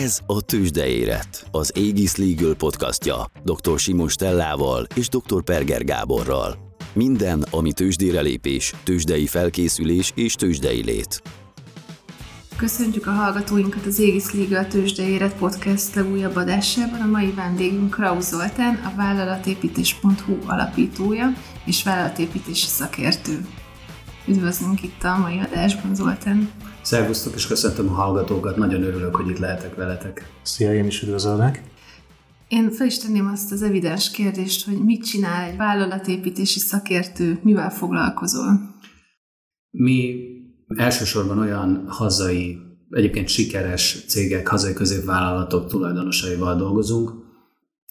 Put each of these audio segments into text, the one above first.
Ez a Tőzsdeéret, az Aegis Legal podcastja dr. Simon Stellával és dr. Perger Gáborral. Minden, ami tőzsdére lépés, tőzsdei felkészülés és tőzsdei lét. Köszöntjük a hallgatóinkat az Égis Liga Tőzsdeéret podcast legújabb adásában. A mai vendégünk Kraus Zoltán, a vállalatépítés.hu alapítója és vállalatépítési szakértő. Üdvözlünk itt a mai adásban, Zoltán. Szervusztok, és köszöntöm a hallgatókat, nagyon örülök, hogy itt lehetek veletek. Szia, én is üdvözöllek. Én fel is tenném azt az evidens kérdést, hogy mit csinál egy vállalatépítési szakértő, mivel foglalkozol? Mi elsősorban olyan hazai, egyébként sikeres cégek, hazai középvállalatok tulajdonosaival dolgozunk,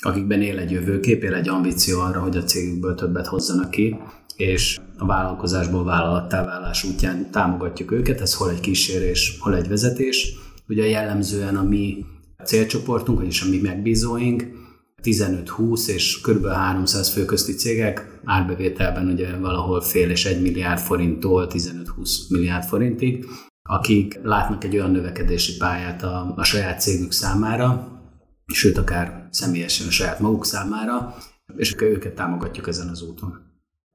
akikben él egy jövőkép, él egy ambíció arra, hogy a cégükből többet hozzanak ki, és a vállalkozásból vállalattá válás útján támogatjuk őket, ez hol egy kísérés, hol egy vezetés. Ugye jellemzően a mi célcsoportunk, vagyis a mi megbízóink, 15-20 és kb. 300 fő közti cégek, árbevételben ugye valahol fél és egy milliárd forinttól 15-20 milliárd forintig, akik látnak egy olyan növekedési pályát a, a saját cégük számára, sőt akár személyesen a saját maguk számára, és őket támogatjuk ezen az úton.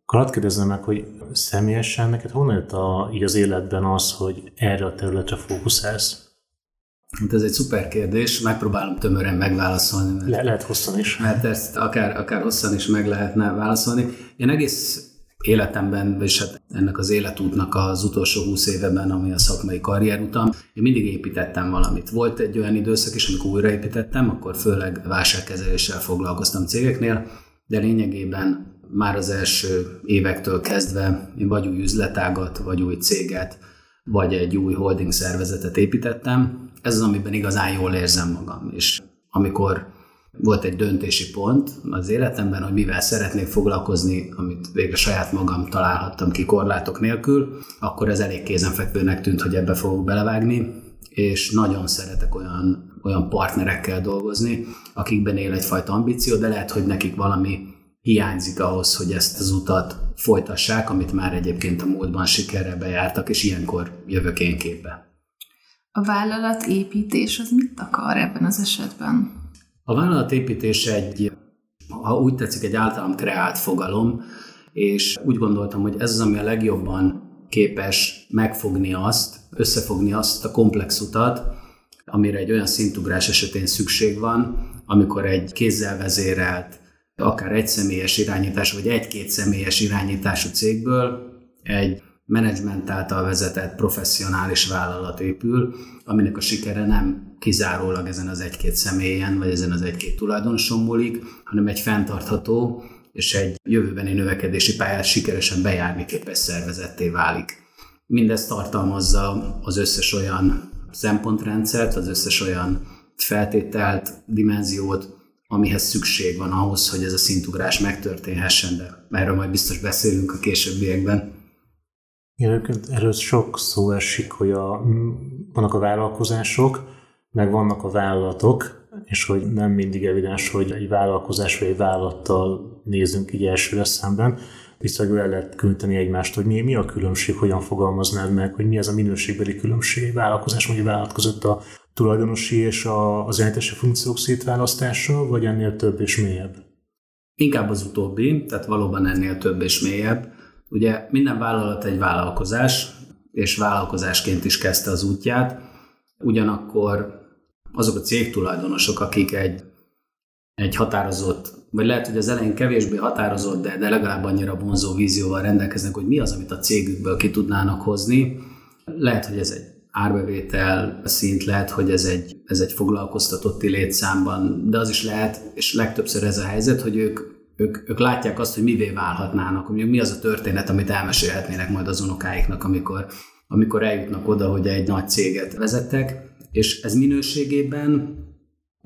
Akkor hadd kérdezzem meg, hogy személyesen neked honnan jött a, így az életben az, hogy erre a területre fókuszálsz? Hát ez egy szuper kérdés, megpróbálom tömören megválaszolni. Mert, Le, lehet hosszan is. Mert ezt akár, akár hosszan is meg lehetne válaszolni. Én egész életemben, és hát ennek az életútnak az utolsó húsz éveben, ami a szakmai karrierutam, én mindig építettem valamit. Volt egy olyan időszak is, amikor újraépítettem, akkor főleg válságkezeléssel foglalkoztam cégeknél, de lényegében már az első évektől kezdve én vagy új üzletágat, vagy új céget, vagy egy új holding szervezetet építettem. Ez az, amiben igazán jól érzem magam. És amikor volt egy döntési pont az életemben, hogy mivel szeretnék foglalkozni, amit végre saját magam találhattam ki korlátok nélkül, akkor ez elég kézenfekvőnek tűnt, hogy ebbe fogok belevágni, és nagyon szeretek olyan, olyan partnerekkel dolgozni, akikben él egyfajta ambíció, de lehet, hogy nekik valami hiányzik ahhoz, hogy ezt az utat folytassák, amit már egyébként a múltban sikerrel bejártak, és ilyenkor jövök én képbe. A vállalatépítés az mit akar ebben az esetben? A vállalatépítés egy, ha úgy tetszik, egy általam kreált fogalom, és úgy gondoltam, hogy ez az, ami a legjobban képes megfogni azt, összefogni azt a komplex utat, amire egy olyan szintugrás esetén szükség van, amikor egy kézzel vezérelt, akár egy személyes irányítás, vagy egy-két személyes irányítású cégből egy menedzsment által vezetett professzionális vállalat épül, aminek a sikere nem kizárólag ezen az egy-két személyen, vagy ezen az egy-két tulajdonoson múlik, hanem egy fenntartható és egy jövőbeni növekedési pályát sikeresen bejárni képes szervezetté válik. Mindezt tartalmazza az összes olyan szempontrendszert, az összes olyan feltételt, dimenziót, amihez szükség van ahhoz, hogy ez a szintugrás megtörténhessen, de erről majd biztos beszélünk a későbbiekben. Igen, erről sok szó esik, hogy a, vannak a vállalkozások, meg vannak a vállalatok, és hogy nem mindig evidens, hogy egy vállalkozás vagy egy vállalattal nézünk így elsőre szemben. Hogy el lehet küldeni egymást, hogy mi, mi a különbség, hogyan fogalmaznád meg, hogy mi ez a minőségbeli különbség vállalkozás vagy vállalat között a tulajdonosi és a, az irányítási funkciók szétválasztása, vagy ennél több és mélyebb? Inkább az utóbbi, tehát valóban ennél több és mélyebb. Ugye minden vállalat egy vállalkozás, és vállalkozásként is kezdte az útját, ugyanakkor azok a cégtulajdonosok, akik egy, egy határozott, vagy lehet, hogy az elején kevésbé határozott, de, de legalább annyira vonzó vízióval rendelkeznek, hogy mi az, amit a cégükből ki tudnának hozni. Lehet, hogy ez egy árbevétel szint lehet, hogy ez egy, ez egy foglalkoztatotti létszámban, de az is lehet, és legtöbbször ez a helyzet, hogy ők, ők, ők látják azt, hogy mivé válhatnának, hogy mi az a történet, amit elmesélhetnének majd az unokáiknak, amikor, amikor eljutnak oda, hogy egy nagy céget vezettek, és ez minőségében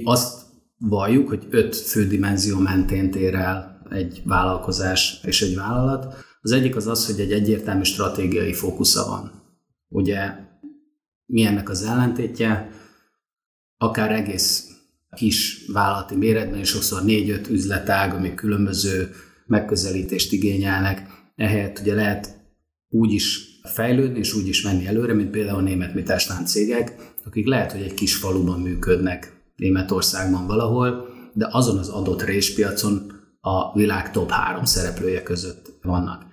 azt valljuk, hogy öt fő dimenzió mentén tér el egy vállalkozás és egy vállalat. Az egyik az az, hogy egy egyértelmű stratégiai fókusza van. Ugye mi ennek az ellentétje, akár egész kis vállalati méretben, és sokszor négy-öt üzletág, amik különböző megközelítést igényelnek. Ehelyett ugye lehet úgy is fejlődni, és úgy is menni előre, mint például a német Mittelstand cégek, akik lehet, hogy egy kis faluban működnek Németországban valahol, de azon az adott réspiacon a világ top három szereplője között vannak.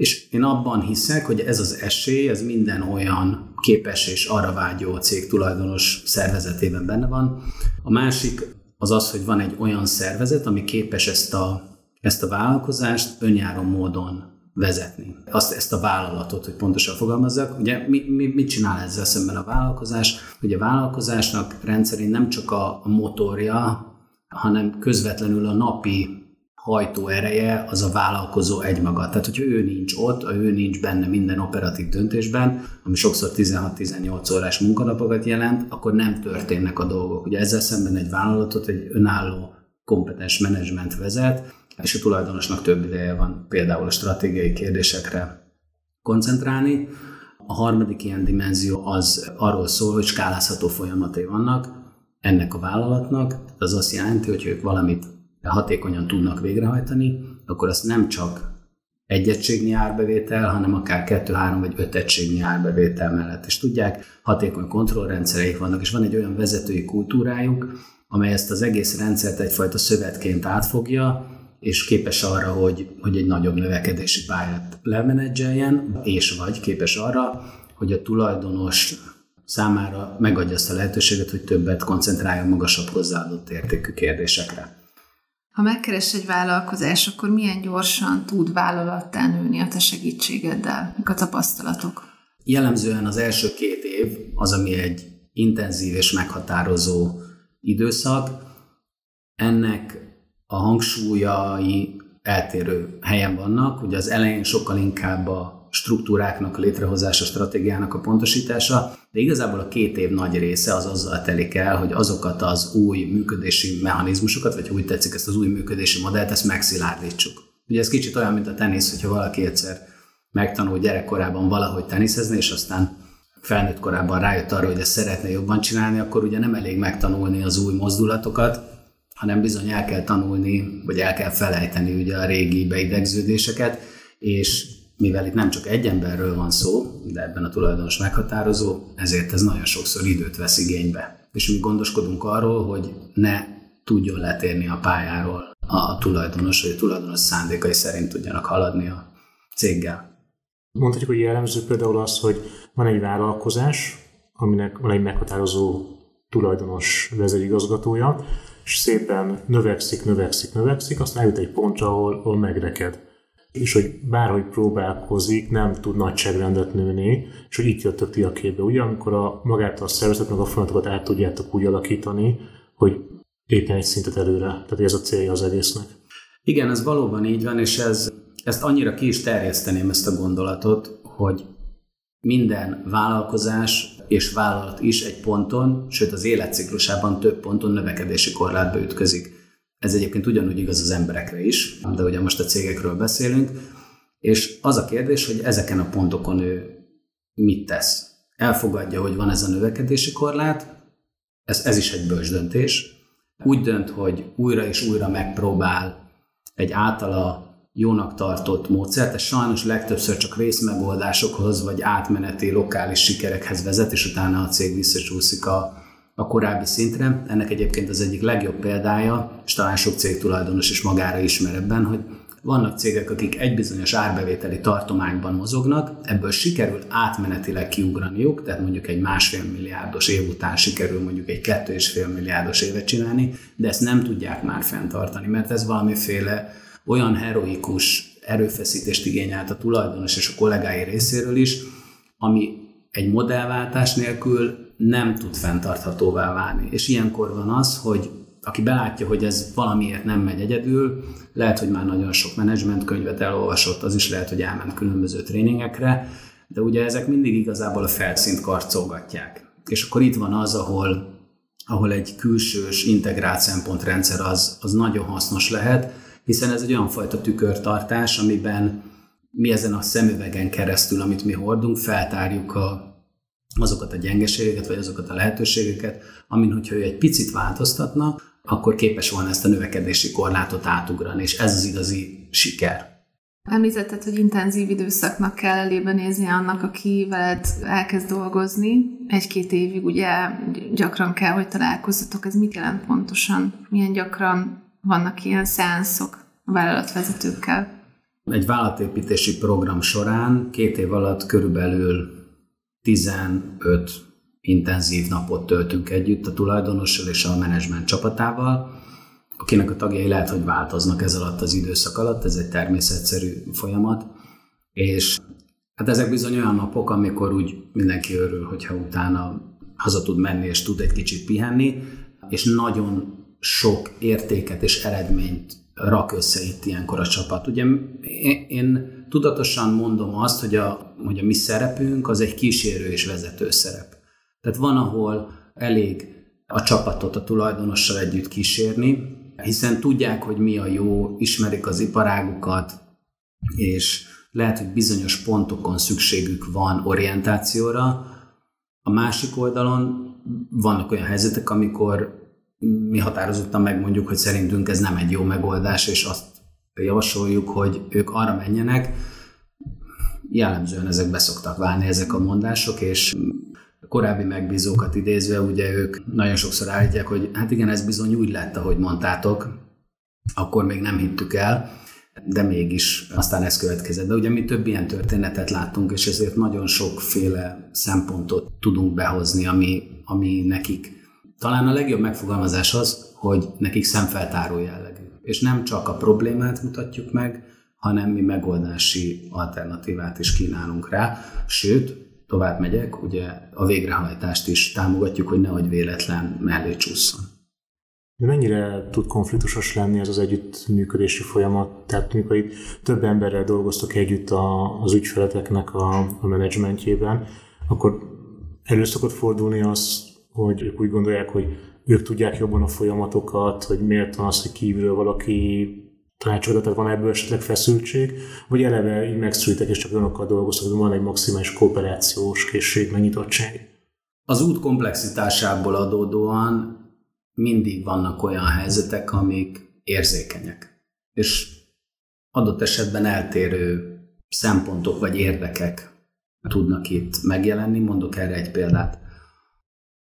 És én abban hiszek, hogy ez az esély, ez minden olyan képes és arra vágyó cég tulajdonos szervezetében benne van. A másik az az, hogy van egy olyan szervezet, ami képes ezt a, ezt a vállalkozást önjáró módon vezetni. Azt, ezt a vállalatot, hogy pontosan fogalmazzak. Ugye mi, mi, mit csinál ezzel szemben a vállalkozás? Ugye a vállalkozásnak rendszerint nem csak a, a motorja, hanem közvetlenül a napi hajtó ereje az a vállalkozó egymaga. Tehát, hogyha ő nincs ott, ő nincs benne minden operatív döntésben, ami sokszor 16-18 órás munkanapokat jelent, akkor nem történnek a dolgok. Ugye ezzel szemben egy vállalatot egy önálló kompetens menedzsment vezet, és a tulajdonosnak több ideje van például a stratégiai kérdésekre koncentrálni. A harmadik ilyen dimenzió az arról szól, hogy skálázható folyamatai vannak ennek a vállalatnak. Az azt jelenti, hogy ők valamit hatékonyan tudnak végrehajtani, akkor azt nem csak egy egységnyi árbevétel, hanem akár kettő, három vagy öt egységnyi árbevétel mellett. És tudják, hatékony kontrollrendszereik vannak, és van egy olyan vezetői kultúrájuk, amely ezt az egész rendszert egyfajta szövetként átfogja, és képes arra, hogy, hogy egy nagyobb növekedési pályát lemenedzseljen, és vagy képes arra, hogy a tulajdonos számára megadja azt a lehetőséget, hogy többet koncentráljon magasabb hozzáadott értékű kérdésekre. Ha megkeres egy vállalkozás, akkor milyen gyorsan tud vállalattá nőni a te segítségeddel? Mik a tapasztalatok? Jellemzően az első két év az, ami egy intenzív és meghatározó időszak. Ennek a hangsúlyai eltérő helyen vannak. Ugye az elején sokkal inkább a struktúráknak a létrehozása, stratégiának a pontosítása, de igazából a két év nagy része az azzal telik el, hogy azokat az új működési mechanizmusokat, vagy úgy tetszik ezt az új működési modellt, ezt megszilárdítsuk. Ugye ez kicsit olyan, mint a tenisz, hogyha valaki egyszer megtanul gyerekkorában valahogy teniszezni, és aztán felnőtt korában rájött arra, hogy ezt szeretne jobban csinálni, akkor ugye nem elég megtanulni az új mozdulatokat, hanem bizony el kell tanulni, vagy el kell felejteni ugye a régi beidegződéseket, és mivel itt nem csak egy emberről van szó, de ebben a tulajdonos meghatározó, ezért ez nagyon sokszor időt vesz igénybe. És mi gondoskodunk arról, hogy ne tudjon letérni a pályáról a tulajdonos, vagy a tulajdonos szándékai szerint tudjanak haladni a céggel. Mondhatjuk, hogy jellemző például az, hogy van egy vállalkozás, aminek van egy meghatározó tulajdonos vezérigazgatója, és szépen növekszik, növekszik, növekszik, aztán eljut egy pontra, ahol, ahol megreked és hogy bárhogy próbálkozik, nem tud nagyságrendet nőni, és hogy itt jöttök ti a képbe, ugye, amikor a, magát a szervezetnek a folyamatokat át tudjátok úgy alakítani, hogy éppen egy szintet előre. Tehát ez a célja az egésznek. Igen, ez valóban így van, és ez, ezt annyira ki is terjeszteném ezt a gondolatot, hogy minden vállalkozás és vállalat is egy ponton, sőt az életciklusában több ponton növekedési korlátba ütközik. Ez egyébként ugyanúgy igaz az emberekre is, de ugye most a cégekről beszélünk, és az a kérdés, hogy ezeken a pontokon ő mit tesz. Elfogadja, hogy van ez a növekedési korlát, ez, ez is egy bölcs döntés. Úgy dönt, hogy újra és újra megpróbál egy általa jónak tartott módszert, ez sajnos legtöbbször csak részmegoldásokhoz vagy átmeneti lokális sikerekhez vezet, és utána a cég visszacsúszik a, a korábbi szintre. Ennek egyébként az egyik legjobb példája, és talán sok cég tulajdonos is magára ismer ebben, hogy vannak cégek, akik egy bizonyos árbevételi tartományban mozognak, ebből sikerül átmenetileg kiugraniuk, tehát mondjuk egy másfél milliárdos év után sikerül mondjuk egy kettő és fél milliárdos évet csinálni, de ezt nem tudják már fenntartani, mert ez valamiféle olyan heroikus erőfeszítést igényelt a tulajdonos és a kollégái részéről is, ami egy modellváltás nélkül nem tud fenntarthatóvá válni. És ilyenkor van az, hogy aki belátja, hogy ez valamiért nem megy egyedül, lehet, hogy már nagyon sok menedzsment könyvet elolvasott, az is lehet, hogy elment különböző tréningekre, de ugye ezek mindig igazából a felszínt karcolgatják. És akkor itt van az, ahol, ahol egy külsős integrált szempontrendszer az, az nagyon hasznos lehet, hiszen ez egy olyan fajta tükörtartás, amiben mi ezen a szemüvegen keresztül, amit mi hordunk, feltárjuk a, azokat a gyengeségeket, vagy azokat a lehetőségeket, amin, hogyha ő egy picit változtatna, akkor képes volna ezt a növekedési korlátot átugrani, és ez az igazi siker. Említetted, hogy intenzív időszaknak kell elébe nézni annak, aki veled elkezd dolgozni. Egy-két évig ugye gyakran kell, hogy találkozzatok. Ez mit jelent pontosan? Milyen gyakran vannak ilyen szeánszok a vállalatvezetőkkel? Egy vállalatépítési program során két év alatt körülbelül 15 intenzív napot töltünk együtt a tulajdonossal és a menedzsment csapatával, akinek a tagjai lehet, hogy változnak ez alatt az időszak alatt, ez egy természetszerű folyamat, és hát ezek bizony olyan napok, amikor úgy mindenki örül, hogyha utána haza tud menni és tud egy kicsit pihenni, és nagyon sok értéket és eredményt rak össze itt ilyenkor a csapat. Ugye én, én tudatosan mondom azt, hogy a, hogy a mi szerepünk az egy kísérő és vezető szerep. Tehát van, ahol elég a csapatot a tulajdonossal együtt kísérni, hiszen tudják, hogy mi a jó, ismerik az iparágukat, és lehet, hogy bizonyos pontokon szükségük van orientációra. A másik oldalon vannak olyan helyzetek, amikor mi határozottan megmondjuk, hogy szerintünk ez nem egy jó megoldás, és azt javasoljuk, hogy ők arra menjenek. Jellemzően ezek beszoktak válni ezek a mondások, és korábbi megbízókat idézve, ugye ők nagyon sokszor állítják, hogy hát igen, ez bizony úgy lett, ahogy mondtátok, akkor még nem hittük el, de mégis aztán ez következett. De ugye mi több ilyen történetet láttunk, és ezért nagyon sokféle szempontot tudunk behozni, ami, ami nekik. Talán a legjobb megfogalmazás az, hogy nekik szemfeltáró jellegű. És nem csak a problémát mutatjuk meg, hanem mi megoldási alternatívát is kínálunk rá. Sőt, tovább megyek, ugye a végrehajtást is támogatjuk, hogy nehogy véletlen mellé csúszson. Mennyire tud konfliktusos lenni ez az együttműködési folyamat? Tehát amikor itt több emberrel dolgoztok együtt a, az ügyfeleteknek a, a menedzsmentjében, akkor elő szokott fordulni az, hogy ők úgy gondolják, hogy ők tudják jobban a folyamatokat, hogy miért van az, hogy kívülről valaki tanácsodat, tehát van ebből esetleg feszültség, vagy eleve így megszültek, és csak olyanokkal dolgoztak, hogy van egy maximális kooperációs készség, megnyitottság? Az út komplexitásából adódóan mindig vannak olyan helyzetek, amik érzékenyek, és adott esetben eltérő szempontok vagy érdekek tudnak itt megjelenni. Mondok erre egy példát.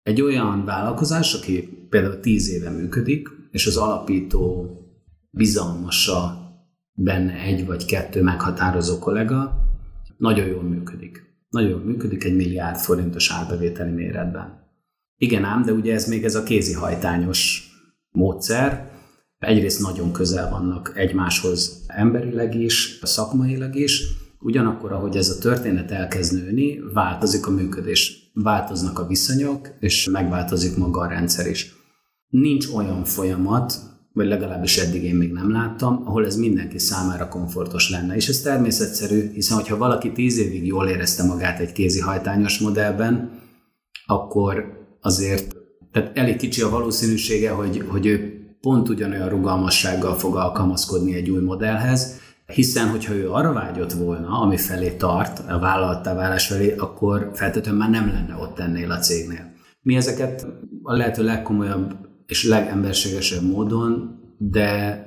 Egy olyan vállalkozás, aki például tíz éve működik, és az alapító bizalmasa benne egy vagy kettő meghatározó kollega, nagyon jól működik. Nagyon jól működik egy milliárd forintos árbevételi méretben. Igen ám, de ugye ez még ez a kézihajtányos módszer. Egyrészt nagyon közel vannak egymáshoz emberileg is, szakmailag is, ugyanakkor, ahogy ez a történet elkezd nőni, változik a működés, változnak a viszonyok, és megváltozik maga a rendszer is. Nincs olyan folyamat, vagy legalábbis eddig én még nem láttam, ahol ez mindenki számára komfortos lenne. És ez természetszerű, hiszen hogyha valaki tíz évig jól érezte magát egy kézihajtányos modellben, akkor azért tehát elég kicsi a valószínűsége, hogy, hogy ő pont ugyanolyan rugalmassággal fog alkalmazkodni egy új modellhez, hiszen hogyha ő arra vágyott volna, ami felé tart, a vállalattá válás felé, akkor feltétlenül már nem lenne ott ennél a cégnél. Mi ezeket a lehető legkomolyabb és legemberségesebb módon, de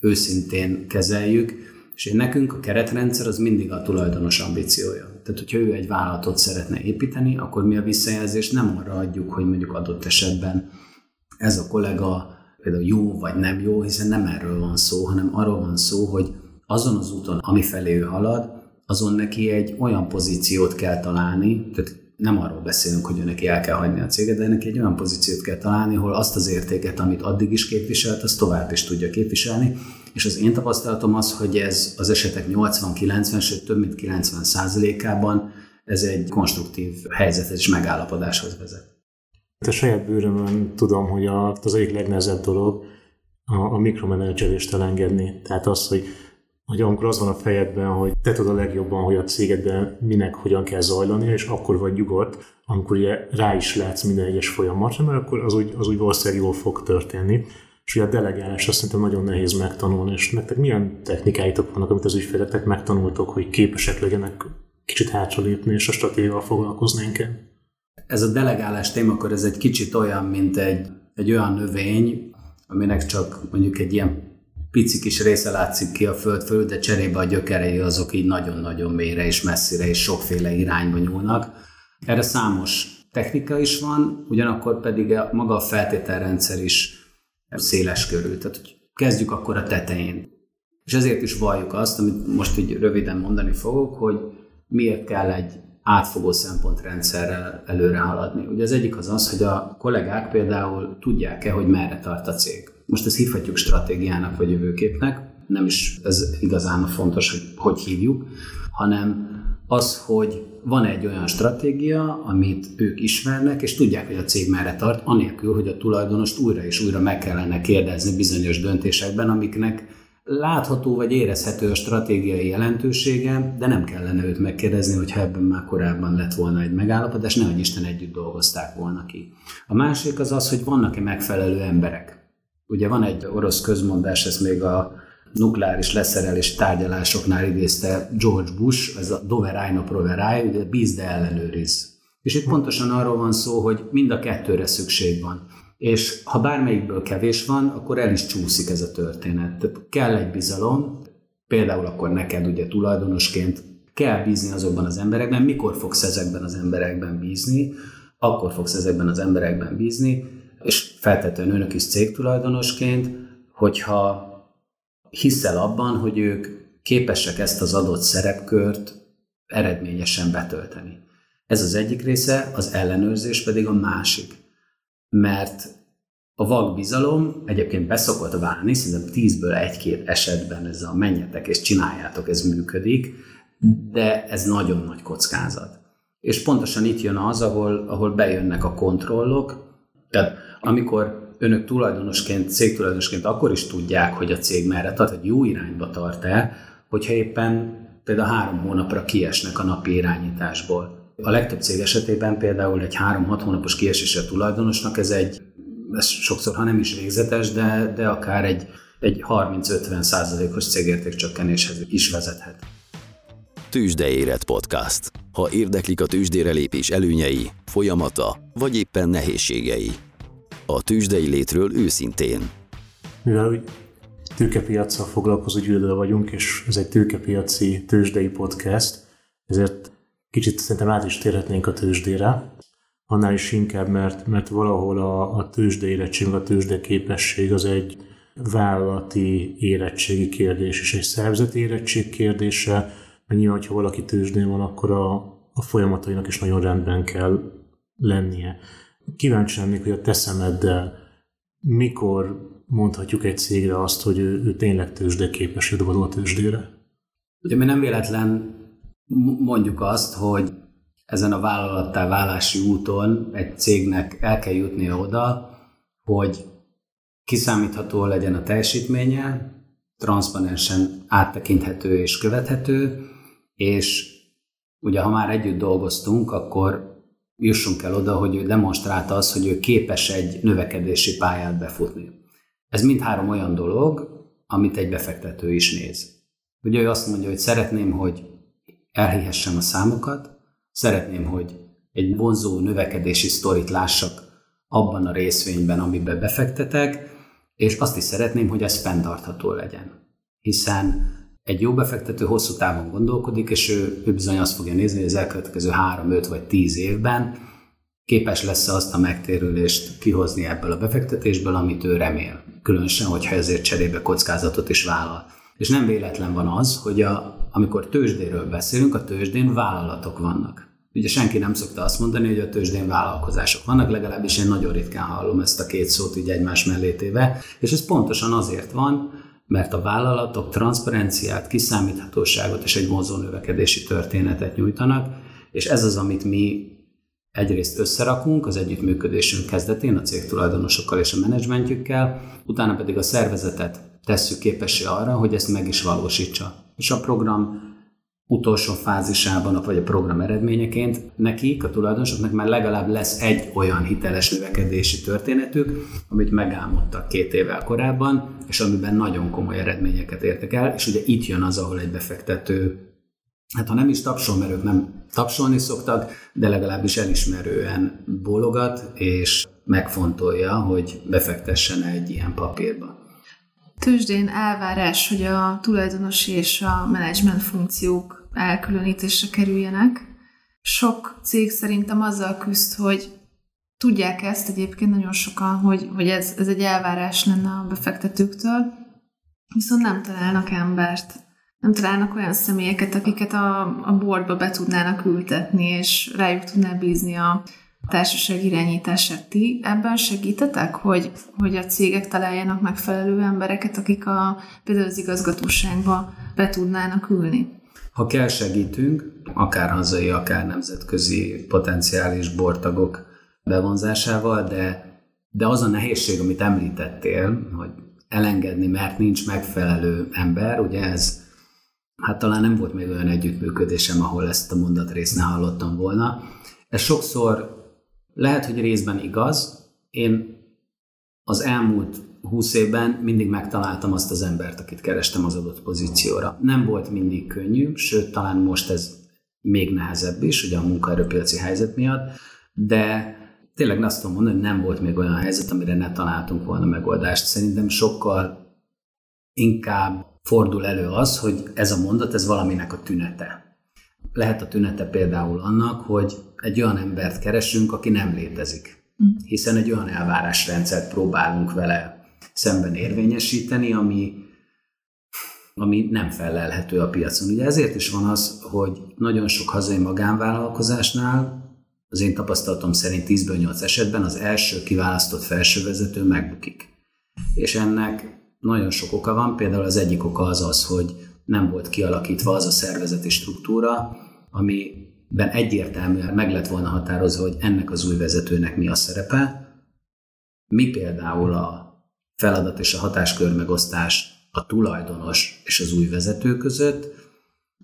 őszintén kezeljük, és én nekünk a keretrendszer az mindig a tulajdonos ambíciója. Tehát, hogyha ő egy vállalatot szeretne építeni, akkor mi a visszajelzést nem arra adjuk, hogy mondjuk adott esetben ez a kollega például jó vagy nem jó, hiszen nem erről van szó, hanem arról van szó, hogy azon az úton, ami felé ő halad, azon neki egy olyan pozíciót kell találni, tehát nem arról beszélünk, hogy ő neki el kell hagyni a céget, de neki egy olyan pozíciót kell találni, ahol azt az értéket, amit addig is képviselt, azt tovább is tudja képviselni. És az én tapasztalatom az, hogy ez az esetek 80-90, sőt több mint 90 százalékában ez egy konstruktív helyzet és megállapodáshoz vezet. A saját bőrömön tudom, hogy az egyik legnehezebb dolog a, a mikromenedzselést elengedni. Tehát az, hogy hogy amikor az van a fejedben, hogy te tudod a legjobban, hogy a cégedben minek hogyan kell zajlani, és akkor vagy nyugodt, amikor ugye rá is látsz minden egyes folyamatra, mert akkor az úgy, az úgy valószínűleg jól fog történni. És ugye a delegálás azt szerintem nagyon nehéz megtanulni, és nektek milyen technikáitok vannak, amit az ügyfeletek megtanultok, hogy képesek legyenek kicsit hátralépni, és a stratégiával foglalkozni inkább? Ez a delegálás témakör, ez egy kicsit olyan, mint egy, egy olyan növény, aminek csak mondjuk egy ilyen pici kis része látszik ki a föld fölött, de cserébe a gyökerei azok így nagyon-nagyon mélyre és messzire és sokféle irányba nyúlnak. Erre számos technika is van, ugyanakkor pedig a, maga a feltételrendszer is széles körül. Tehát hogy kezdjük akkor a tetején. És ezért is valljuk azt, amit most így röviden mondani fogok, hogy miért kell egy átfogó szempontrendszerrel előre haladni. Ugye az egyik az az, hogy a kollégák például tudják-e, hogy merre tart a cég. Most ezt hívhatjuk stratégiának vagy jövőképnek, nem is ez igazán fontos, hogy hogy hívjuk, hanem az, hogy van egy olyan stratégia, amit ők ismernek, és tudják, hogy a cég merre tart, anélkül, hogy a tulajdonost újra és újra meg kellene kérdezni bizonyos döntésekben, amiknek látható vagy érezhető a stratégiai jelentősége, de nem kellene őt megkérdezni, hogyha ebben már korábban lett volna egy megállapodás, nehogy Isten együtt dolgozták volna ki. A másik az az, hogy vannak-e megfelelő emberek. Ugye van egy orosz közmondás, ez még a nukleáris leszerelés tárgyalásoknál idézte George Bush, ez a doveráj no proveráj, ugye bízd de ellenőriz. És itt pontosan arról van szó, hogy mind a kettőre szükség van. És ha bármelyikből kevés van, akkor el is csúszik ez a történet. Tehát kell egy bizalom, például akkor neked ugye tulajdonosként kell bízni azokban az emberekben, mikor fogsz ezekben az emberekben bízni, akkor fogsz ezekben az emberekben bízni, és feltétlenül önök is cégtulajdonosként, hogyha hiszel abban, hogy ők képesek ezt az adott szerepkört eredményesen betölteni. Ez az egyik része, az ellenőrzés pedig a másik. Mert a vak bizalom egyébként beszokott válni, szerintem tízből egy-két esetben ez a menjetek és csináljátok, ez működik, de ez nagyon nagy kockázat. És pontosan itt jön az, ahol, ahol bejönnek a kontrollok, tehát amikor önök tulajdonosként, cégtulajdonosként akkor is tudják, hogy a cég merre tart, hogy jó irányba tart-e, hogyha éppen például három hónapra kiesnek a napi irányításból. A legtöbb cég esetében például egy három-hat hónapos kiesés a tulajdonosnak, ez egy, ez sokszor, ha nem is végzetes, de, de akár egy, egy 30-50 százalékos cégértékcsökkenéshez is vezethet. Tűzdeéret podcast. Ha érdeklik a tűzsdére lépés előnyei, folyamata vagy éppen nehézségei a tőzsdei létről őszintén. Mivel úgy tőkepiacsal foglalkozó gyűlölő vagyunk, és ez egy tőkepiaci tőzsdei podcast, ezért kicsit szerintem át is térhetnénk a tőzsdére, annál is inkább, mert, mert valahol a, a tőzsde érettség, a tőzsde képesség az egy vállalati érettségi kérdés és egy szervezeti érettség kérdése, mert nyilván, hogyha valaki tőzsdén van, akkor a, a folyamatainak is nagyon rendben kell lennie. Kíváncsi lennék, hogy a te szemeddel mikor mondhatjuk egy cégre azt, hogy ő, ő tényleg tőzsde képes, hogy a tőzsdére? Ugye mi nem véletlen mondjuk azt, hogy ezen a vállalattá válási úton egy cégnek el kell jutnia oda, hogy kiszámítható legyen a teljesítménye, transzparensen áttekinthető és követhető, és ugye ha már együtt dolgoztunk, akkor jussunk el oda, hogy ő demonstrálta azt, hogy ő képes egy növekedési pályát befutni. Ez mindhárom olyan dolog, amit egy befektető is néz. Ugye ő azt mondja, hogy szeretném, hogy elhihessem a számokat, szeretném, hogy egy vonzó növekedési sztorit lássak abban a részvényben, amiben befektetek, és azt is szeretném, hogy ez fenntartható legyen. Hiszen egy jó befektető hosszú távon gondolkodik, és ő, ő bizony azt fogja nézni, hogy az elkövetkező 3, 5 vagy 10 évben képes lesz azt a megtérülést kihozni ebből a befektetésből, amit ő remél. Különösen, hogyha ezért cserébe kockázatot is vállal. És nem véletlen van az, hogy a, amikor tőzsdéről beszélünk, a tőzsdén vállalatok vannak. Ugye senki nem szokta azt mondani, hogy a tőzsdén vállalkozások vannak, legalábbis én nagyon ritkán hallom ezt a két szót így egymás mellé téve, és ez pontosan azért van, mert a vállalatok transzparenciát, kiszámíthatóságot és egy vonzó növekedési történetet nyújtanak, és ez az, amit mi egyrészt összerakunk az együttműködésünk kezdetén a cég tulajdonosokkal és a menedzsmentjükkel, utána pedig a szervezetet tesszük képessé arra, hogy ezt meg is valósítsa. És a program utolsó fázisában, vagy a program eredményeként nekik, a tulajdonosoknak már legalább lesz egy olyan hiteles növekedési történetük, amit megálmodtak két évvel korábban, és amiben nagyon komoly eredményeket értek el, és ugye itt jön az, ahol egy befektető hát ha nem is tapsol, mert ők nem tapsolni szoktak, de legalábbis elismerően bólogat, és megfontolja, hogy befektessen egy ilyen papírba. tőzsdén elvárás, hogy a tulajdonosi és a menedzsment funkciók elkülönítésre kerüljenek. Sok cég szerintem azzal küzd, hogy tudják ezt egyébként nagyon sokan, hogy, hogy ez, ez egy elvárás lenne a befektetőktől, viszont nem találnak embert. Nem találnak olyan személyeket, akiket a, a boardba be tudnának ültetni, és rájuk tudná bízni a, társaság irányítását. Ti ebben segítetek, hogy, hogy a cégek találjanak megfelelő embereket, akik a, például az igazgatóságba be tudnának ülni? Ha kell, segítünk, akár hazai, akár nemzetközi potenciális bortagok bevonzásával, de, de az a nehézség, amit említettél, hogy elengedni, mert nincs megfelelő ember, ugye ez, hát talán nem volt még olyan együttműködésem, ahol ezt a mondatrészt ne hallottam volna. Ez sokszor lehet, hogy részben igaz. Én az elmúlt húsz évben mindig megtaláltam azt az embert, akit kerestem az adott pozícióra. Nem volt mindig könnyű, sőt, talán most ez még nehezebb is, ugye a munkaerőpiaci helyzet miatt, de tényleg azt tudom mondani, hogy nem volt még olyan helyzet, amire ne találtunk volna megoldást. Szerintem sokkal inkább fordul elő az, hogy ez a mondat, ez valaminek a tünete. Lehet a tünete például annak, hogy egy olyan embert keresünk, aki nem létezik. Hm. Hiszen egy olyan elvárásrendszert próbálunk vele szemben érvényesíteni, ami, ami nem felelhető a piacon. Ugye ezért is van az, hogy nagyon sok hazai magánvállalkozásnál az én tapasztalatom szerint 10-ből 8 esetben az első kiválasztott felsővezető megbukik. És ennek nagyon sok oka van, például az egyik oka az az, hogy nem volt kialakítva az a szervezeti struktúra, amiben egyértelműen meg lett volna határozva, hogy ennek az új vezetőnek mi a szerepe, mi például a feladat és a hatáskör megosztás a tulajdonos és az új vezető között,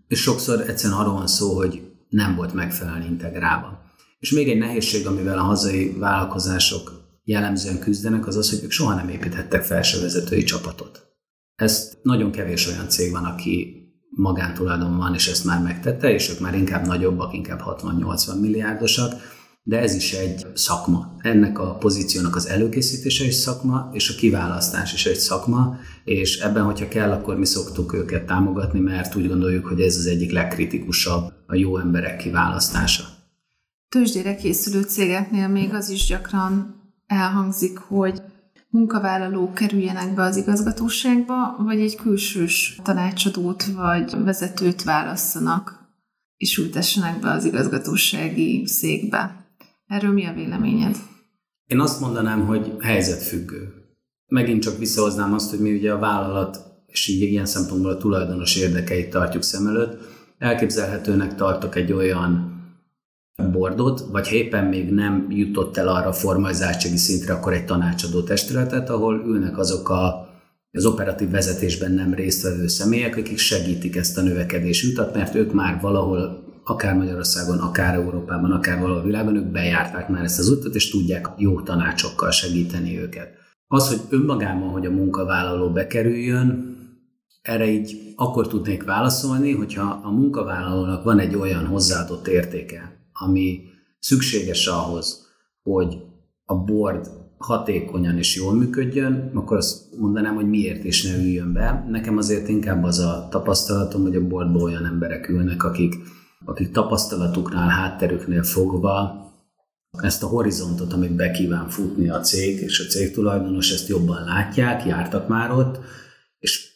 és sokszor egyszerűen arról van szó, hogy nem volt megfelelően integrálva. És még egy nehézség, amivel a hazai vállalkozások jellemzően küzdenek, az az, hogy ők soha nem építhettek felsővezetői csapatot. Ez nagyon kevés olyan cég van, aki magántulajdon van, és ezt már megtette, és ők már inkább nagyobbak, inkább 60-80 milliárdosak, de ez is egy szakma. Ennek a pozíciónak az előkészítése is szakma, és a kiválasztás is egy szakma, és ebben, hogyha kell, akkor mi szoktuk őket támogatni, mert úgy gondoljuk, hogy ez az egyik legkritikusabb a jó emberek kiválasztása tőzsdére készülő cégeknél még az is gyakran elhangzik, hogy munkavállalók kerüljenek be az igazgatóságba, vagy egy külsős tanácsadót vagy vezetőt válasszanak, és ültessenek be az igazgatósági székbe. Erről mi a véleményed? Én azt mondanám, hogy helyzetfüggő. Megint csak visszahoznám azt, hogy mi ugye a vállalat, és így ilyen szempontból a tulajdonos érdekeit tartjuk szem előtt. Elképzelhetőnek tartok egy olyan bordot, vagy ha éppen még nem jutott el arra formalizáltsági szintre, akkor egy tanácsadó testületet, ahol ülnek azok a, az operatív vezetésben nem résztvevő személyek, akik segítik ezt a növekedési utat, mert ők már valahol akár Magyarországon, akár Európában, akár valahol a világon, ők bejárták már ezt az utat, és tudják jó tanácsokkal segíteni őket. Az, hogy önmagában, hogy a munkavállaló bekerüljön, erre így akkor tudnék válaszolni, hogyha a munkavállalónak van egy olyan hozzáadott értéke, ami szükséges ahhoz, hogy a board hatékonyan és jól működjön, akkor azt mondanám, hogy miért is ne üljön be. Nekem azért inkább az a tapasztalatom, hogy a boardban olyan emberek ülnek, akik, akik tapasztalatuknál, hátterüknél fogva ezt a horizontot, amit be kíván futni a cég, és a cég tulajdonos ezt jobban látják, jártak már ott, és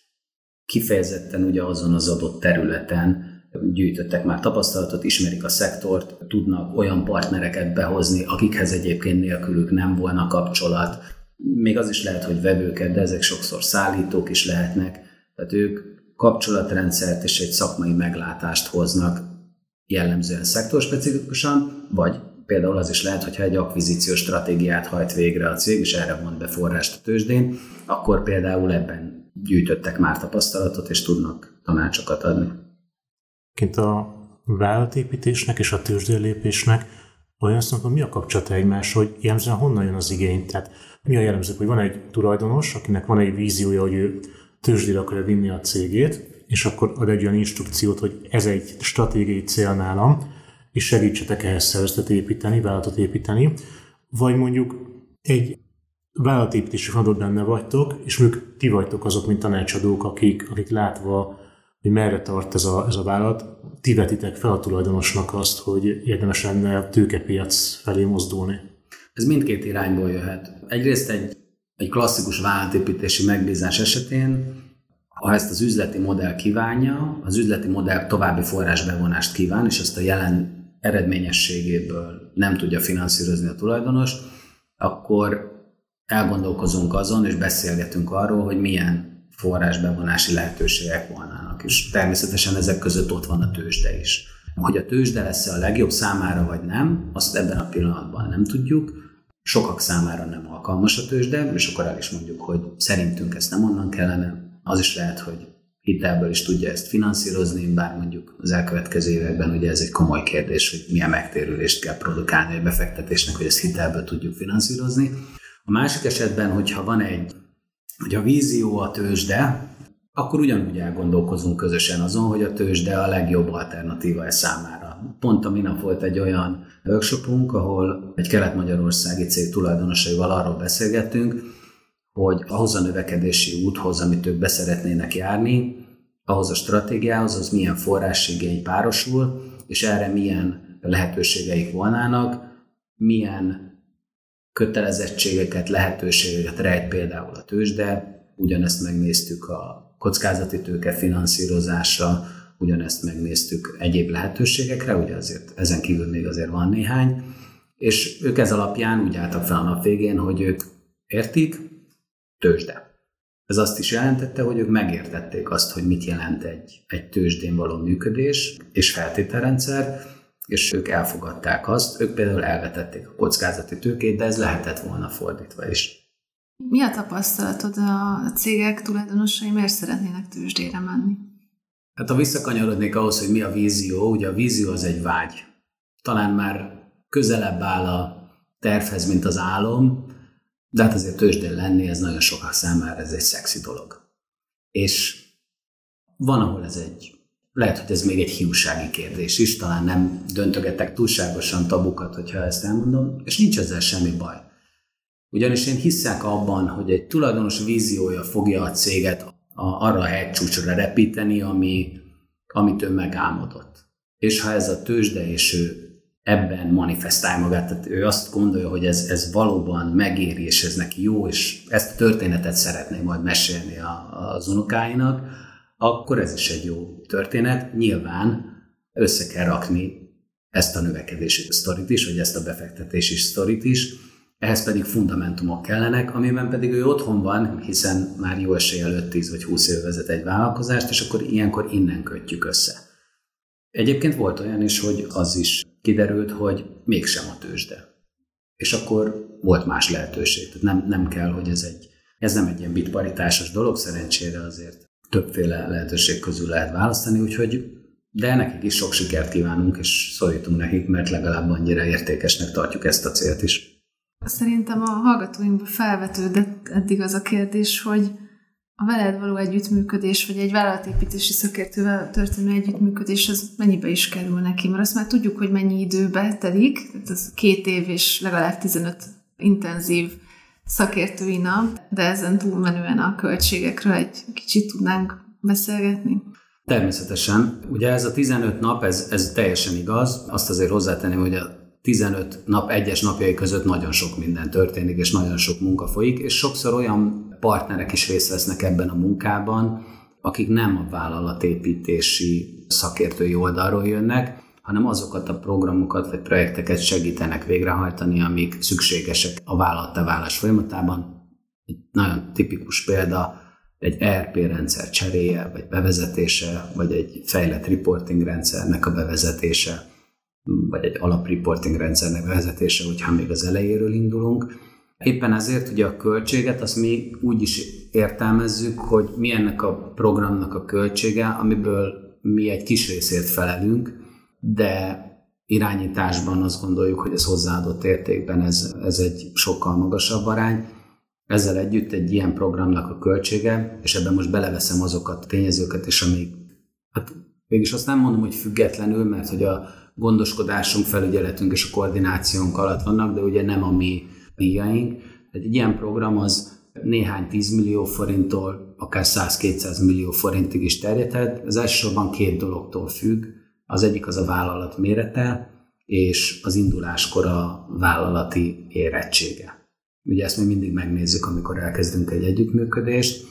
kifejezetten ugye azon az adott területen gyűjtöttek már tapasztalatot, ismerik a szektort, tudnak olyan partnereket behozni, akikhez egyébként nélkülük nem volna kapcsolat. Még az is lehet, hogy vevőket, de ezek sokszor szállítók is lehetnek. Tehát ők kapcsolatrendszert és egy szakmai meglátást hoznak jellemzően szektorspecifikusan, vagy például az is lehet, hogyha egy akvizíciós stratégiát hajt végre a cég, és erre mond be forrást a tőzsdén, akkor például ebben gyűjtöttek már tapasztalatot, és tudnak tanácsokat adni. Kint a vállalatépítésnek és a tőzsdélépésnek olyan szempontból mi a kapcsolata egymás, hogy jellemzően honnan jön az igény? Tehát mi a jellemző, hogy van egy tulajdonos, akinek van egy víziója, hogy ő tőzsdére akarja vinni a cégét, és akkor ad egy olyan instrukciót, hogy ez egy stratégiai cél nálam, és segítsetek ehhez szervezetet építeni, vállalatot építeni, vagy mondjuk egy vállalatépítési feladat benne vagytok, és ők ti vagytok azok, mint tanácsadók, akik, akik látva, hogy merre tart ez a, ez a vállalat, ti vetitek fel a tulajdonosnak azt, hogy érdemes lenne tőkepiac felé mozdulni. Ez mindkét irányból jöhet. Egyrészt egy, egy klasszikus vállalatépítési megbízás esetén, ha ezt az üzleti modell kívánja, az üzleti modell további forrásbevonást kíván, és ezt a jelen eredményességéből nem tudja finanszírozni a tulajdonos, akkor elgondolkozunk azon, és beszélgetünk arról, hogy milyen forrásbevonási lehetőségek volnának. És természetesen ezek között ott van a tőzsde is. Hogy a tőzsde lesz a legjobb számára, vagy nem, azt ebben a pillanatban nem tudjuk. Sokak számára nem alkalmas a tőzsde, és akkor el is mondjuk, hogy szerintünk ezt nem onnan kellene. Az is lehet, hogy hitelből is tudja ezt finanszírozni, bár mondjuk az elkövetkező években ugye ez egy komoly kérdés, hogy milyen megtérülést kell produkálni egy befektetésnek, hogy ezt hitelből tudjuk finanszírozni. A másik esetben, hogyha van egy, hogy a vízió a tőzsde, akkor ugyanúgy elgondolkozunk közösen azon, hogy a tőzsde a legjobb alternatíva e számára. Pont a minap volt egy olyan workshopunk, ahol egy kelet-magyarországi cég tulajdonosaival arról beszélgettünk, hogy ahhoz a növekedési úthoz, amit ők beszeretnének járni, ahhoz a stratégiához, az milyen forrásigény párosul, és erre milyen lehetőségeik volnának, milyen kötelezettségeket, lehetőségeket rejt például a tőzsde, ugyanezt megnéztük a kockázati tőke finanszírozásra, ugyanezt megnéztük egyéb lehetőségekre, ugye azért ezen kívül még azért van néhány, és ők ez alapján úgy álltak fel a nap végén, hogy ők értik, tőzsde. Ez azt is jelentette, hogy ők megértették azt, hogy mit jelent egy, egy tőzsdén való működés és feltételrendszer, és ők elfogadták azt, ők például elvetették a kockázati tőkét, de ez lehetett volna fordítva is. Mi a tapasztalatod a cégek tulajdonosai, miért szeretnének tőzsdére menni? Hát ha visszakanyarodnék ahhoz, hogy mi a vízió, ugye a vízió az egy vágy. Talán már közelebb áll a tervhez, mint az álom, de hát azért tőzsdén lenni, ez nagyon sokak számára ez egy szexi dolog. És van, ahol ez egy lehet, hogy ez még egy hiúsági kérdés is, talán nem döntögetek túlságosan tabukat, hogyha ezt elmondom, és nincs ezzel semmi baj. Ugyanis én hiszek abban, hogy egy tulajdonos víziója fogja a céget a, arra a hegycsúcsra repíteni, ami, amit ő megálmodott. És ha ez a tőzsde, és ő ebben manifestál magát, tehát ő azt gondolja, hogy ez, ez valóban megéri, és ez neki jó, és ezt a történetet szeretné majd mesélni a, az unokáinak, akkor ez is egy jó történet. Nyilván össze kell rakni ezt a növekedési sztorit is, vagy ezt a befektetési sztorit is, ehhez pedig fundamentumok kellenek, amiben pedig ő otthon van, hiszen már jó eséllyel 5-10 vagy 20 év vezet egy vállalkozást, és akkor ilyenkor innen kötjük össze. Egyébként volt olyan is, hogy az is kiderült, hogy mégsem a tőzsde. És akkor volt más lehetőség. Tehát nem, nem kell, hogy ez egy, ez nem egy ilyen bitparitásos dolog, szerencsére azért többféle lehetőség közül lehet választani, úgyhogy de nekik is sok sikert kívánunk, és szólítunk nekik, mert legalább annyira értékesnek tartjuk ezt a célt is. Szerintem a hallgatóinkban felvetődött eddig az a kérdés, hogy a veled való együttműködés, vagy egy vállalatépítési szakértővel történő együttműködés, az mennyibe is kerül neki? Mert azt már tudjuk, hogy mennyi időbe telik, tehát az két év és legalább 15 intenzív szakértői nap, de ezen túlmenően a költségekről egy kicsit tudnánk beszélgetni. Természetesen. Ugye ez a 15 nap, ez, ez teljesen igaz. Azt azért hozzátenném, hogy a 15 nap egyes napjai között nagyon sok minden történik, és nagyon sok munka folyik, és sokszor olyan partnerek is részt vesznek ebben a munkában, akik nem a vállalatépítési szakértői oldalról jönnek, hanem azokat a programokat vagy projekteket segítenek végrehajtani, amik szükségesek a vállalatteválás folyamatában. Egy nagyon tipikus példa egy ERP rendszer cseréje, vagy bevezetése, vagy egy fejlett reporting rendszernek a bevezetése, vagy egy alapreporting rendszernek bevezetése, hogyha még az elejéről indulunk. Éppen ezért ugye a költséget azt mi úgy is értelmezzük, hogy mi ennek a programnak a költsége, amiből mi egy kis részért felelünk, de irányításban azt gondoljuk, hogy ez hozzáadott értékben ez, ez egy sokkal magasabb arány. Ezzel együtt egy ilyen programnak a költsége, és ebben most beleveszem azokat a tényezőket is, amik, hát mégis azt nem mondom, hogy függetlenül, mert hogy a gondoskodásunk, felügyeletünk és a koordinációnk alatt vannak, de ugye nem a mi díjaink. Tehát egy ilyen program az néhány 10 millió forinttól, akár 100-200 millió forintig is terjedhet. Ez elsősorban két dologtól függ. Az egyik az a vállalat mérete, és az induláskor a vállalati érettsége. Ugye ezt mi mindig megnézzük, amikor elkezdünk egy együttműködést,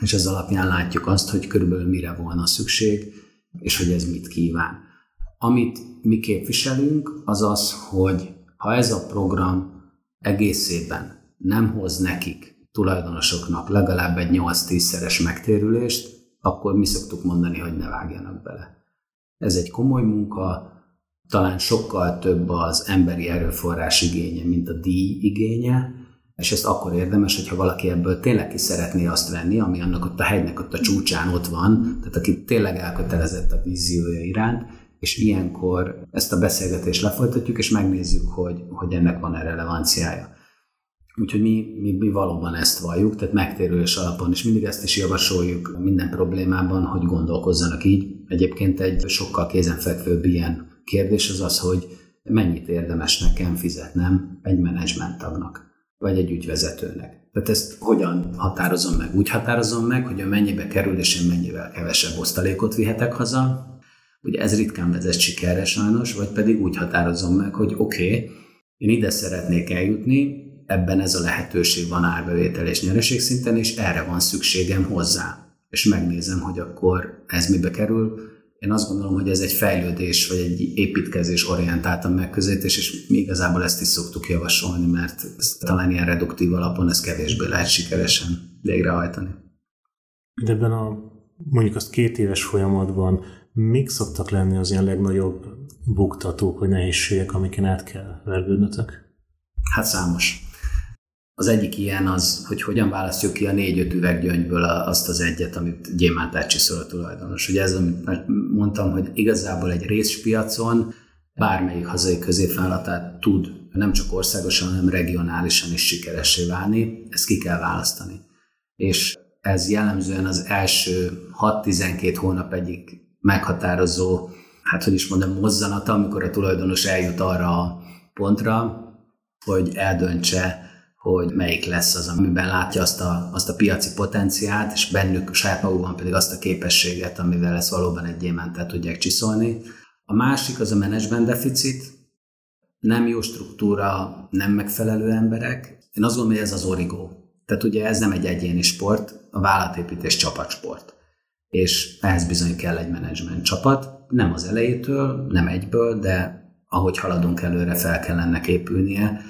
és ez alapján látjuk azt, hogy körülbelül mire volna szükség, és hogy ez mit kíván. Amit mi képviselünk, az az, hogy ha ez a program egészében nem hoz nekik, tulajdonosoknak legalább egy 8-10-szeres megtérülést, akkor mi szoktuk mondani, hogy ne vágjanak bele. Ez egy komoly munka, talán sokkal több az emberi erőforrás igénye, mint a díj igénye, és ezt akkor érdemes, hogyha valaki ebből tényleg ki szeretné azt venni, ami annak ott a hegynek ott a csúcsán ott van, tehát aki tényleg elkötelezett a víziója iránt, és ilyenkor ezt a beszélgetést lefolytatjuk, és megnézzük, hogy, hogy ennek van-e relevanciája. Úgyhogy mi, mi, mi valóban ezt valljuk, tehát megtérülés alapon, és mindig ezt is javasoljuk minden problémában, hogy gondolkozzanak így. Egyébként egy sokkal kézenfekvőbb ilyen kérdés az az, hogy mennyit érdemes nekem fizetnem egy menedzsmenttagnak, vagy egy ügyvezetőnek. Tehát ezt hogyan határozom meg? Úgy határozom meg, hogy a mennyibe kerül, és én mennyivel kevesebb osztalékot vihetek haza. Ugye ez ritkán vezet sikerre sajnos, vagy pedig úgy határozom meg, hogy oké, okay, én ide szeretnék eljutni, ebben ez a lehetőség van árbevétel és nyereség szinten, és erre van szükségem hozzá. És megnézem, hogy akkor ez mibe kerül. Én azt gondolom, hogy ez egy fejlődés, vagy egy építkezés orientáltan megközelítés, és mi igazából ezt is szoktuk javasolni, mert talán ilyen reduktív alapon ez kevésbé lehet sikeresen végrehajtani. De ebben a mondjuk azt két éves folyamatban mik szoktak lenni az ilyen legnagyobb buktatók, vagy nehézségek, amiken át kell vergődnötök? Hát számos. Az egyik ilyen az, hogy hogyan választjuk ki a négy-öt üveggyöngyből azt az egyet, amit gyémánt csiszol a tulajdonos. Ugye ez, amit mondtam, hogy igazából egy részpiacon bármelyik hazai középvállalatát tud nem csak országosan, hanem regionálisan is sikeressé válni, ezt ki kell választani. És ez jellemzően az első 6-12 hónap egyik meghatározó, hát hogy is mondom, mozzanata, amikor a tulajdonos eljut arra a pontra, hogy eldöntse, hogy melyik lesz az, amiben látja azt a, azt a piaci potenciált, és bennük saját magukban pedig azt a képességet, amivel ezt valóban egy gyémántet tudják csiszolni. A másik az a management deficit, nem jó struktúra, nem megfelelő emberek. Én azt gondolom, hogy ez az origó. Tehát ugye ez nem egy egyéni sport, a vállalatépítés csapatsport. És ehhez bizony kell egy menedzsment csapat, nem az elejétől, nem egyből, de ahogy haladunk előre, fel kell ennek épülnie,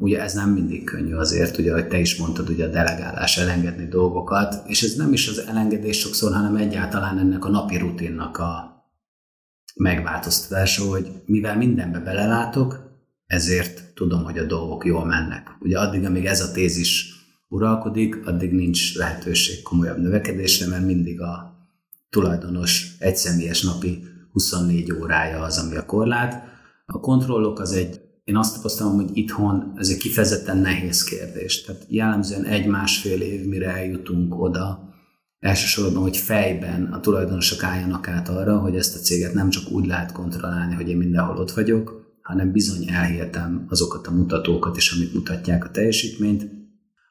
Ugye ez nem mindig könnyű azért, ugye, hogy te is mondtad, ugye a delegálás, elengedni dolgokat, és ez nem is az elengedés sokszor, hanem egyáltalán ennek a napi rutinnak a megváltoztatása, hogy mivel mindenbe belelátok, ezért tudom, hogy a dolgok jól mennek. Ugye addig, amíg ez a tézis uralkodik, addig nincs lehetőség komolyabb növekedésre, mert mindig a tulajdonos egyszemélyes napi 24 órája az, ami a korlát. A kontrollok az egy én azt tapasztalom, hogy itthon ez egy kifejezetten nehéz kérdés. Tehát jellemzően egy-másfél év, mire eljutunk oda, elsősorban, hogy fejben a tulajdonosok álljanak át arra, hogy ezt a céget nem csak úgy lehet kontrollálni, hogy én mindenhol ott vagyok, hanem bizony elhihetem azokat a mutatókat is, amik mutatják a teljesítményt.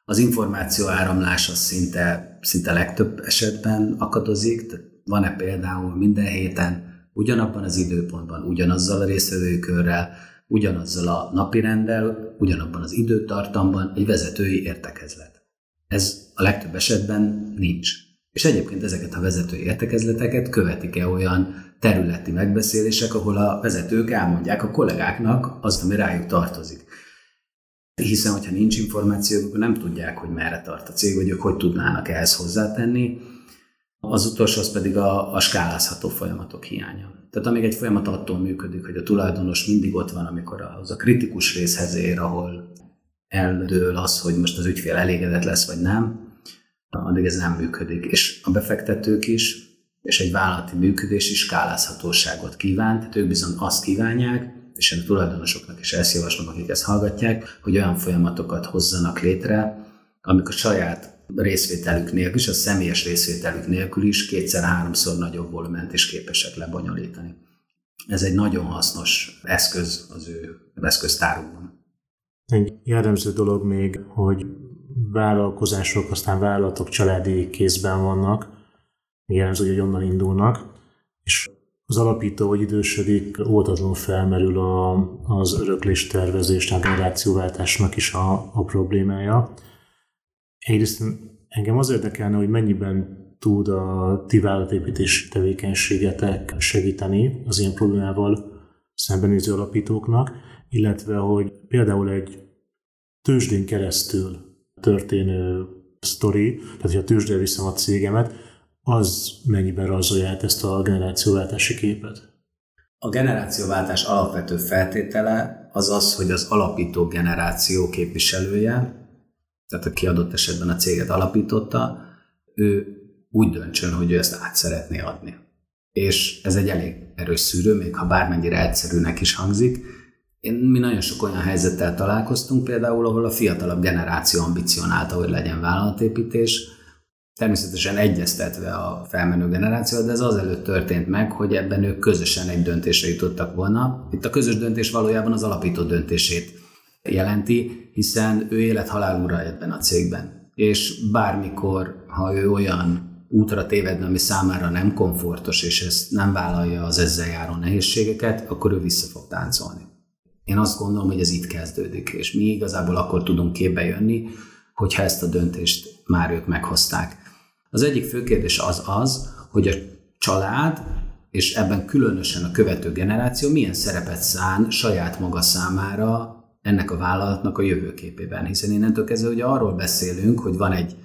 Az információ áramlás az szinte, szinte legtöbb esetben akadozik, tehát van-e például minden héten ugyanabban az időpontban, ugyanazzal a részvevőkörrel, ugyanazzal a napirenddel, ugyanabban az időtartamban egy vezetői értekezlet. Ez a legtöbb esetben nincs. És egyébként ezeket a vezetői értekezleteket követik-e olyan területi megbeszélések, ahol a vezetők elmondják a kollégáknak azt, ami rájuk tartozik. Hiszen, hogyha nincs információ, akkor nem tudják, hogy merre tart a cég, vagy ők hogy tudnának ehhez hozzátenni. Az utolsó az pedig a, a skálázható folyamatok hiánya. Tehát amíg egy folyamat attól működik, hogy a tulajdonos mindig ott van, amikor az a kritikus részhez ér, ahol eldől az, hogy most az ügyfél elégedett lesz, vagy nem, addig ez nem működik. És a befektetők is, és egy vállalati működés is skálázhatóságot kíván, tehát ők bizony azt kívánják, és én a tulajdonosoknak is ezt javaslom, akik ezt hallgatják, hogy olyan folyamatokat hozzanak létre, amik a saját részvételük nélkül, és a személyes részvételük nélkül is kétszer-háromszor nagyobb volument is képesek lebonyolítani. Ez egy nagyon hasznos eszköz az ő eszköztárukban. Egy jellemző dolog még, hogy vállalkozások, aztán vállalatok családi kézben vannak, jellemző, hogy onnan indulnak, és az alapító, hogy idősödik, óvatatlanul felmerül a, az öröklés tervezés, a generációváltásnak is a, a problémája. Egyrészt engem az érdekelne, hogy mennyiben tud a ti vállalatépítési tevékenységetek segíteni az ilyen problémával szembenéző alapítóknak, illetve hogy például egy tőzsdén keresztül történő sztori, tehát hogy a tőzsdére viszem a cégemet, az mennyiben rajzolja ezt a generációváltási képet? A generációváltás alapvető feltétele az az, hogy az alapító generáció képviselője, tehát aki adott esetben a céget alapította, ő úgy döntsön, hogy ő ezt át szeretné adni. És ez egy elég erős szűrő, még ha bármennyire egyszerűnek is hangzik. Én, mi nagyon sok olyan helyzettel találkoztunk például, ahol a fiatalabb generáció ambicionálta, hogy legyen vállalatépítés, természetesen egyeztetve a felmenő generáció, de ez azelőtt történt meg, hogy ebben ők közösen egy döntésre jutottak volna. Itt a közös döntés valójában az alapító döntését jelenti, hiszen ő élet-halál ura ebben a cégben. És bármikor, ha ő olyan útra tévedne, ami számára nem komfortos, és ezt nem vállalja az ezzel járó nehézségeket, akkor ő vissza fog táncolni. Én azt gondolom, hogy ez itt kezdődik, és mi igazából akkor tudunk képbe jönni, hogyha ezt a döntést már ők meghozták. Az egyik fő kérdés az az, hogy a család, és ebben különösen a követő generáció milyen szerepet szán saját maga számára ennek a vállalatnak a jövőképében. Hiszen innentől kezdve ugye arról beszélünk, hogy van egy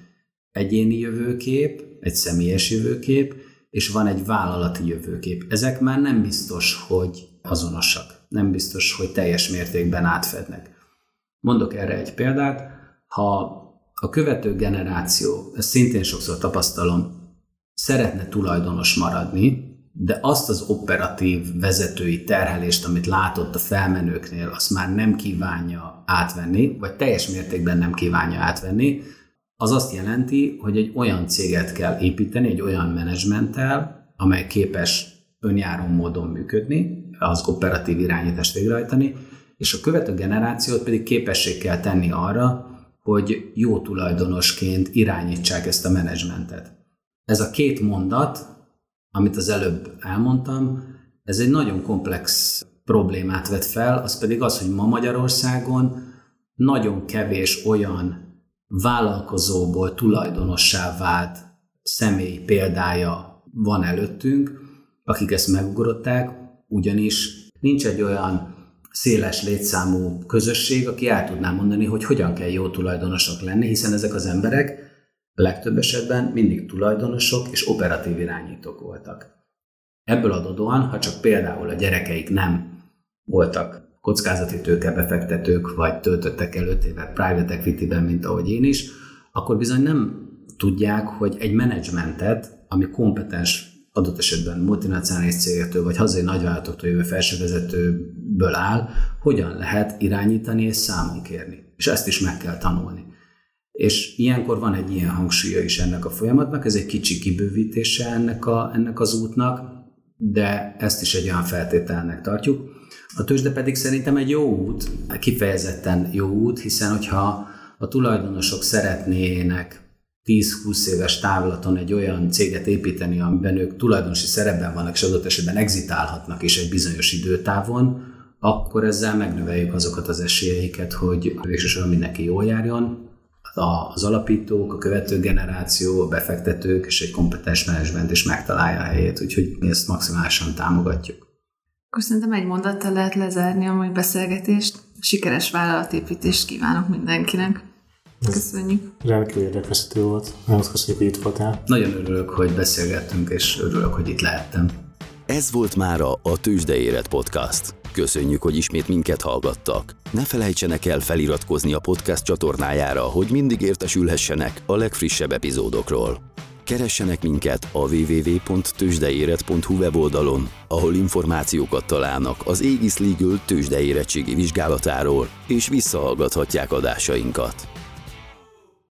egyéni jövőkép, egy személyes jövőkép, és van egy vállalati jövőkép. Ezek már nem biztos, hogy azonosak. Nem biztos, hogy teljes mértékben átfednek. Mondok erre egy példát. Ha a követő generáció, ezt szintén sokszor tapasztalom, szeretne tulajdonos maradni, de azt az operatív vezetői terhelést, amit látott a felmenőknél, azt már nem kívánja átvenni, vagy teljes mértékben nem kívánja átvenni, az azt jelenti, hogy egy olyan céget kell építeni, egy olyan menedzsmenttel, amely képes önjáró módon működni, az operatív irányítást végrehajtani, és a követő generációt pedig képesség kell tenni arra, hogy jó tulajdonosként irányítsák ezt a menedzsmentet. Ez a két mondat, amit az előbb elmondtam, ez egy nagyon komplex problémát vet fel, az pedig az, hogy ma Magyarországon nagyon kevés olyan vállalkozóból tulajdonossá vált személy példája van előttünk, akik ezt megugrották, ugyanis nincs egy olyan széles létszámú közösség, aki el tudná mondani, hogy hogyan kell jó tulajdonosok lenni, hiszen ezek az emberek legtöbb esetben mindig tulajdonosok és operatív irányítók voltak. Ebből adódóan, ha csak például a gyerekeik nem voltak kockázati tőkebefektetők, vagy töltöttek el 5 évet private equity-ben, mint ahogy én is, akkor bizony nem tudják, hogy egy menedzsmentet, ami kompetens adott esetben multinacionális cégektől vagy hazai nagyvállalatoktól jövő felsővezetőből áll, hogyan lehet irányítani és számon kérni. És ezt is meg kell tanulni. És ilyenkor van egy ilyen hangsúlya is ennek a folyamatnak, ez egy kicsi kibővítése ennek, a, ennek az útnak, de ezt is egy olyan feltételnek tartjuk. A tőzsde pedig szerintem egy jó út, kifejezetten jó út, hiszen hogyha a tulajdonosok szeretnének 10-20 éves távlaton egy olyan céget építeni, amiben ők tulajdonosi szerepben vannak, és adott esetben exitálhatnak is egy bizonyos időtávon, akkor ezzel megnöveljük azokat az esélyeiket, hogy végsősorban mindenki jól járjon, az alapítók, a követő generáció, a befektetők és egy kompetens menedzsment is megtalálja a helyét, úgyhogy mi ezt maximálisan támogatjuk. Akkor szerintem egy mondattal lehet lezárni a mai beszélgetést. Sikeres vállalatépítést kívánok mindenkinek! Köszönjük. Rendkívül érdekesítő volt. Nagyon köszönjük, hogy itt voltál. Nagyon örülök, hogy beszélgettünk, és örülök, hogy itt lehettem. Ez volt már a Tőzsde Élet Podcast. Köszönjük, hogy ismét minket hallgattak. Ne felejtsenek el feliratkozni a podcast csatornájára, hogy mindig értesülhessenek a legfrissebb epizódokról. Keressenek minket a www.tőzsdeéret.hu weboldalon, ahol információkat találnak az Aegis Legal tőzsdeérettségi vizsgálatáról, és visszahallgathatják adásainkat.